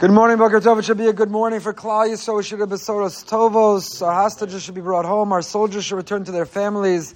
Good morning, Boker Tov. It should be a good morning for Klal Yisrael. Should be Besoros Tovos. Our hostages should be brought home. Our soldiers should return to their families.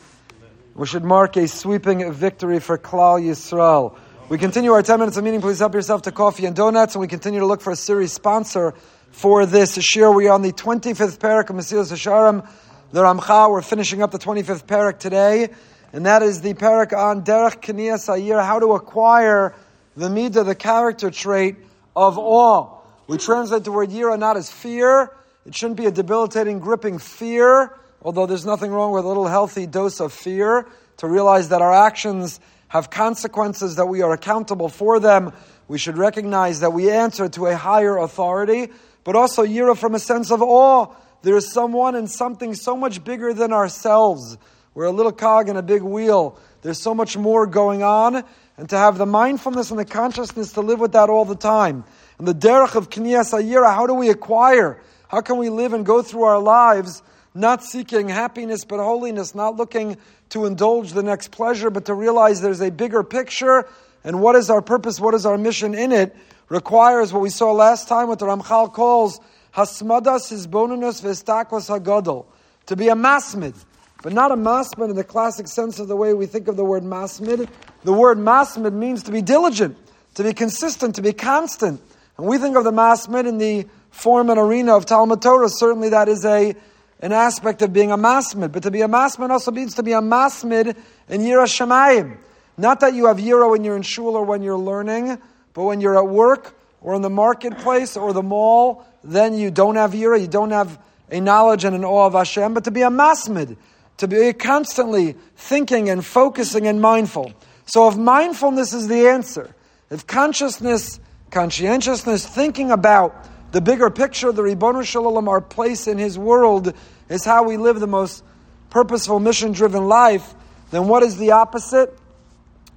We should mark a sweeping victory for Klal Yisrael. We continue our 10 minutes of meaning. Please help yourself to coffee and donuts. And we continue to look for a series sponsor for this year. We are on the 25th parak of Mesilas Yesharim, the Ramchal. We're finishing up the 25th parak today. And that is the parak on Derech Knias Hayira, how to acquire the midah, the character trait of awe. We translate the word yira not as fear. It shouldn't be a debilitating, gripping fear, although there's nothing wrong with a little healthy dose of fear to realize that our actions have consequences, that we are accountable for them. We should recognize that we answer to a higher authority, but also yira from a sense of awe. There is someone and something so much bigger than ourselves. We're a little cog in a big wheel. There's so much more going on, and to have the mindfulness and the consciousness to live with that all the time. And the derech of Knias Ayira, how do we acquire? How can we live and go through our lives not seeking happiness but holiness, not looking to indulge the next pleasure, but to realize there's a bigger picture and what is our purpose, what is our mission in it, requires what we saw last time, what the Ramchal calls Hasmadas Hisbonunus Vestakos Hagadol, to be a masmid, but not a masmid in the classic sense of the way we think of the word masmid. The word masmid means to be diligent, to be consistent, to be constant. And we think of the masmid in the form and arena of Talmud Torah. Certainly that is a, an aspect of being a masmid. But to be a masmid also means to be a masmid in Yira Shemayim. Not that you have Yira when you're in shul or when you're learning, but when you're at work or in the marketplace or the mall, then you don't have Yira, you don't have a knowledge and an awe of Hashem, but to be a masmid, to be constantly thinking and focusing and mindful. So if mindfulness is the answer, if consciousness conscientiousness, thinking about the bigger picture, the Ribbonu Shalom, our place in His world, is how we live the most purposeful, mission driven life, then what is the opposite?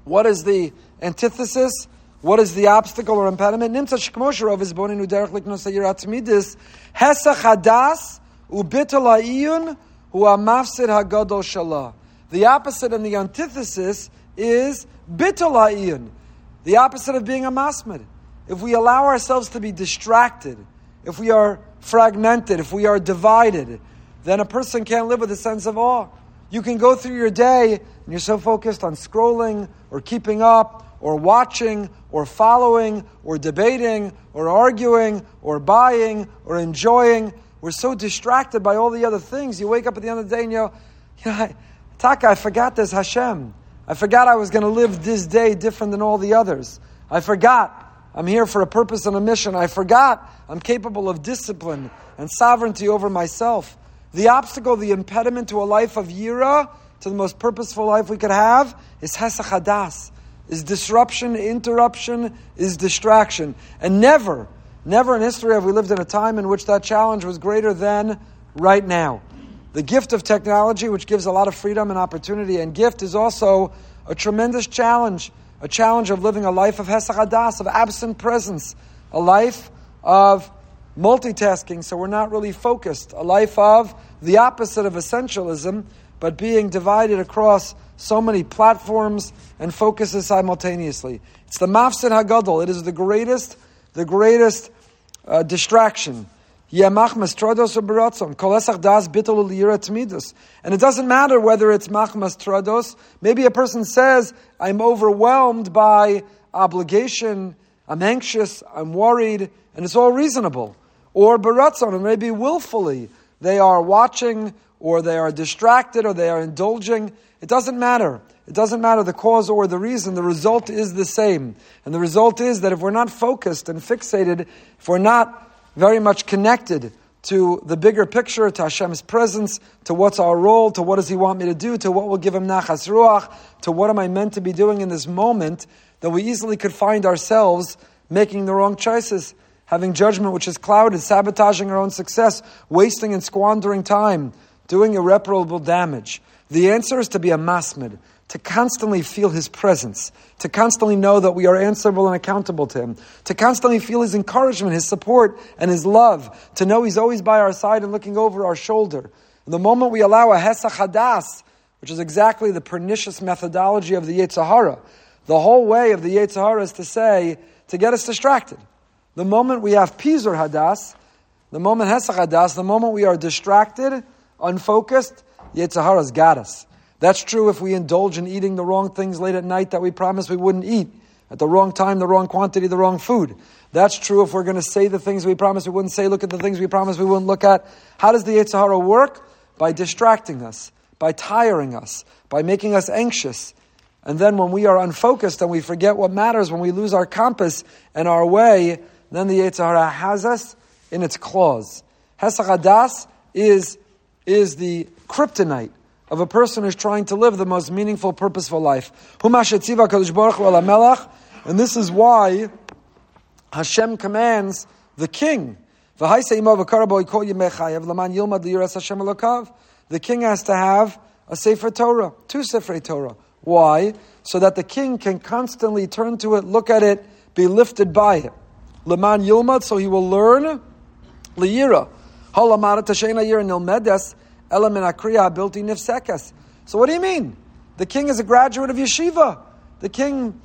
What is the antithesis? What is the obstacle or impediment? Nimtza shkmosherov is born in uderech liknos midis hesach hadas ubitul ha'iyun hu mafsid hagadol shalah. The opposite and the antithesis is bitul ha'iyun, the opposite of being a masmid if we allow ourselves to be distracted, if we are fragmented, if we are divided, then a person can't live with a sense of awe. You can go through your day and you're so focused on scrolling or keeping up or watching or following or debating or arguing or buying or enjoying. We're so distracted by all the other things. You wake up at the end of the day and you go, you know, Taka, I forgot this Hashem. I forgot I was going to live this day different than all the others. I forgot I'm here for a purpose and a mission. I forgot I'm capable of discipline and sovereignty over myself. The obstacle, the impediment to a life of yira, to the most purposeful life we could have, is hesachadas, is disruption, interruption, is distraction. And never, never in history have we lived in a time in which that challenge was greater than right now. The gift of technology, which gives a lot of freedom and opportunity and gift, is also a tremendous challenge a challenge of living a life of Hesach of absent presence, a life of multitasking, so we're not really focused, a life of the opposite of essentialism, but being divided across so many platforms and focuses simultaneously. It's the Mafsid Hagadol. It is the greatest, the greatest uh, distraction. And it doesn't matter whether it's machmas trados. Maybe a person says, I'm overwhelmed by obligation, I'm anxious, I'm worried, and it's all reasonable. Or baratzon, or maybe willfully, they are watching, or they are distracted, or they are indulging. It doesn't matter. It doesn't matter the cause or the reason, the result is the same. And the result is that if we're not focused and fixated, if we're not very much connected to the bigger picture, to Hashem's presence, to what's our role, to what does He want me to do, to what will give Him nachas ruach, to what am I meant to be doing in this moment, that we easily could find ourselves making the wrong choices, having judgment which is clouded, sabotaging our own success, wasting and squandering time, doing irreparable damage. The answer is to be a masmid, to constantly feel His presence, to constantly know that we are answerable and accountable to Him, to constantly feel His encouragement, His support, and His love, to know He's always by our side and looking over our shoulder. And the moment we allow a Hesach Hadas, which is exactly the pernicious methodology of the Yetzer the whole way of the Yetzer is to say, to get us distracted. The moment we have Pizur Hadas, the moment Hesach Hadas, the moment we are distracted, unfocused, Yetzer Hara's got us. That's true if we indulge in eating the wrong things late at night that we promised we wouldn't eat. At the wrong time, the wrong quantity, the wrong food. That's true if we're going to say the things we promised we wouldn't say, look at the things we promised we wouldn't look at. How does the Yetzer Hara work? By distracting us, by tiring us, by making us anxious. And then when we are unfocused and we forget what matters, when we lose our compass and our way, then the Yetzer Hara has us in its claws. Hesach is, is the kryptonite of a person who's trying to live the most meaningful, purposeful life. And this is why Hashem commands the king. The king has to have a Sefer Torah, two Sefer Torah. Why? So that the king can constantly turn to it, look at it, be lifted by it. Leman Yilmad, so he will learn. Liyira. Halamara Tashena Yir Nilmedes Elamin Akriya Bilti Nifsekas. So what do you mean? The king is a graduate of yeshiva. The king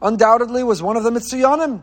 undoubtedly was one of the Mitziyanim.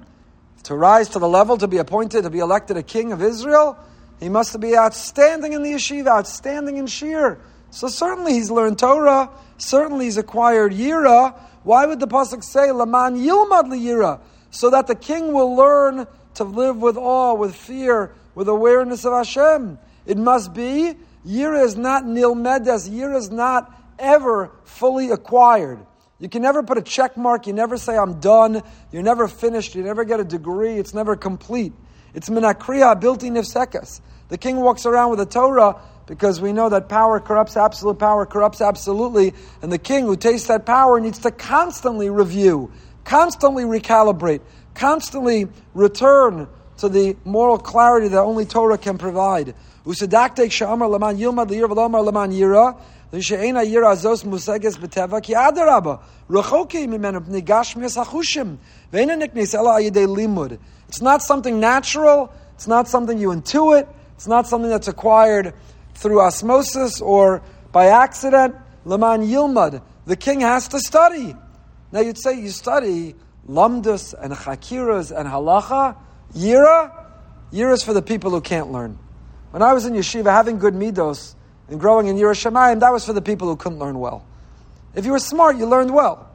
To rise to the level to be appointed, to be elected a king of Israel, he must be outstanding in the yeshiva, outstanding in shir. So certainly he's learned Torah, certainly he's acquired Yira. Why would the Pasuk say, Laman Yilmad Yira? So that the king will learn to live with awe, with fear, with awareness of Hashem. It must be, Yira is not nilmedes, Yira is not ever fully acquired. You can never put a check mark. You never say, I'm done. You're never finished. You never get a degree. It's never complete. It's minakriya built-in nifsekas. The king walks around with a Torah because we know that power corrupts, absolute power corrupts absolutely. And the king who tastes that power needs to constantly review, constantly recalibrate, constantly return to the moral clarity that only Torah can provide. It's not something natural. It's not something you intuit. It's not something that's acquired through osmosis or by accident. Laman Yilmad. The king has to study. Now you'd say you study lamdus and chakiras and halacha. Yira? Yira is for the people who can't learn. When I was in yeshiva, having good midos, and growing in Yiras Shemayim, that was for the people who couldn't learn well. If you were smart, you learned well.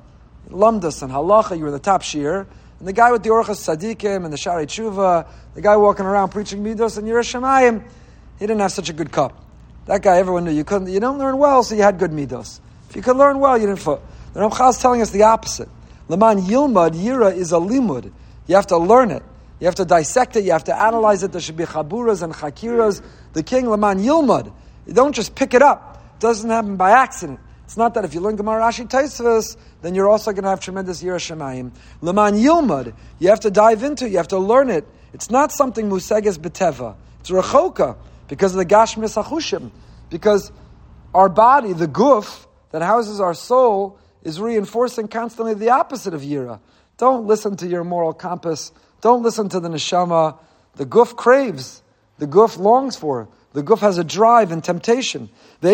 Lumdus and halacha, you were the top shiur. And the guy with the Orchos Tzaddikim and the Shaarei Teshuva, the guy walking around preaching midos and Yiras Shemayim, he didn't have such a good cup. That guy, everyone knew you couldn't. You don't learn well, so you had good midos. If you could learn well, you didn't. Fo- the Ramchal is telling us the opposite. Laman Yilmad Yira is a limud. You have to learn it. You have to dissect it. You have to analyze it. There should be chaburas and chakiras. The king Laman Yilmad. You don't just pick it up. It doesn't happen by accident. It's not that if you learn Gemara Rashi Tosfos, then you're also going to have tremendous Yiras Shemayim. Leman Yilmud, you have to dive into it, you have to learn it. It's not something Museges Beteva. It's Rechoka, because of the Gashmis Achushim. Because our body, the guf, that houses our soul, is reinforcing constantly the opposite of Yira. Don't listen to your moral compass. Don't listen to the neshama. The guf craves. The guf longs for. The guf has a drive and temptation. So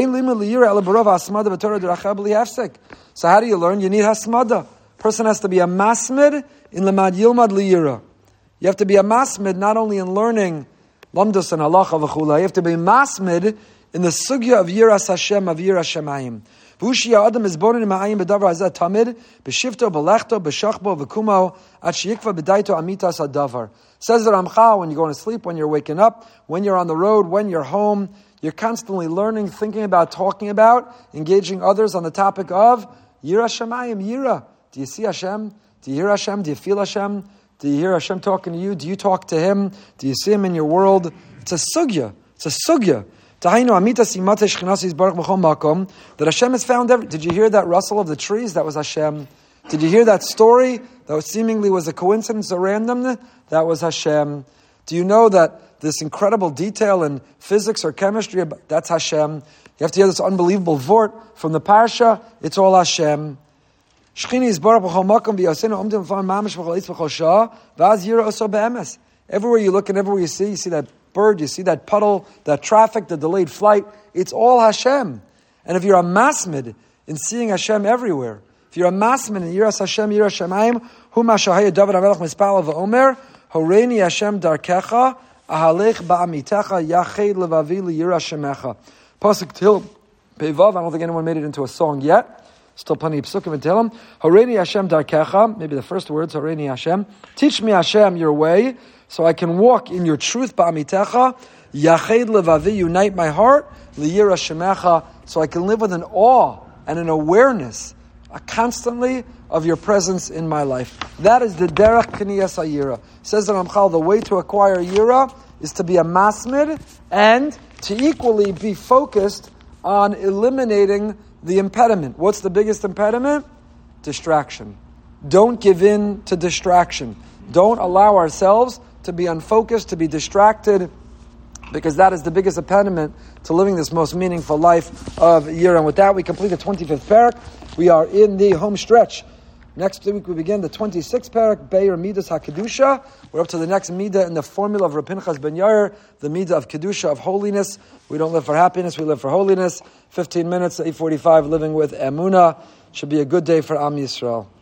how do you learn? You need hasmada. Person has to be a masmid in lemad yilmad liyira. You have to be a masmid not only in learning lamdus and halacha v'chula. You have to be masmid in the sugya of yiras Hashem of yiras Shemayim. V'ushia adam is born in ma'ayim b'davar hazeh tamid b'shifto b'lechto b'shachbo v'kumo at sheyikva b'daito amitas adavar. Says the Ramchal, when you're going to sleep, when you're waking up, when you're on the road, when you're home, you're constantly learning, thinking about, talking about, engaging others on the topic of Yira Shemayim, Yira. Do you see Hashem? Do you hear Hashem? Do you feel Hashem? Do you hear Hashem talking to you? Do you talk to Him? Do you see Him in your world? It's a sugya. It's a sugya. That Hashem has found every. Did you hear that rustle of the trees? That was Hashem. Did you hear that story that seemingly was a coincidence or random? That was Hashem. Do you know that this incredible detail in physics or chemistry, that's Hashem. You have to hear this unbelievable vort from the parsha, it's all Hashem. Everywhere you look and everywhere you see, you see that bird, you see that puddle, that traffic, the delayed flight, it's all Hashem. And if you're a masmid in seeing Hashem everywhere, if you're a masman in Yiras Hashem, Yiras Shemaim, Huma Shahaya David Amelech Mispal of Omer, Horeini Hashem darkecha, ahalech ba'amitecha, yached levavi liyira shemecha. Pasuk Til Pevav, I don't think anyone made it into a song yet. Still plenty of psukim and Tehillim. Horeini Hashem darkecha, maybe the first words, Horeini Hashem. Teach me Hashem your way, so I can walk in your truth, ba'amitecha. Yached levavi, unite my heart, liyira shemecha, so I can live with an awe and an awareness constantly of your presence in my life. That is the derech kniyas ayira. Says the Ramchal, the way to acquire yira is to be a masmid and to equally be focused on eliminating the impediment. What's the biggest impediment? Distraction. Don't give in to distraction. Don't allow ourselves to be unfocused, to be distracted, because that is the biggest impediment to living this most meaningful life of year. And with that, we complete the 25th parak. We are in the home stretch. Next week we begin the 26th parak, Beir Midas HaKedusha. We're up to the next Midah in the formula of Rapinchas Ben Yair, the Midah of Kedusha, of holiness. We don't live for happiness, we live for holiness. 15 minutes, 8.45, living with Emuna. Should be a good day for Am Yisrael.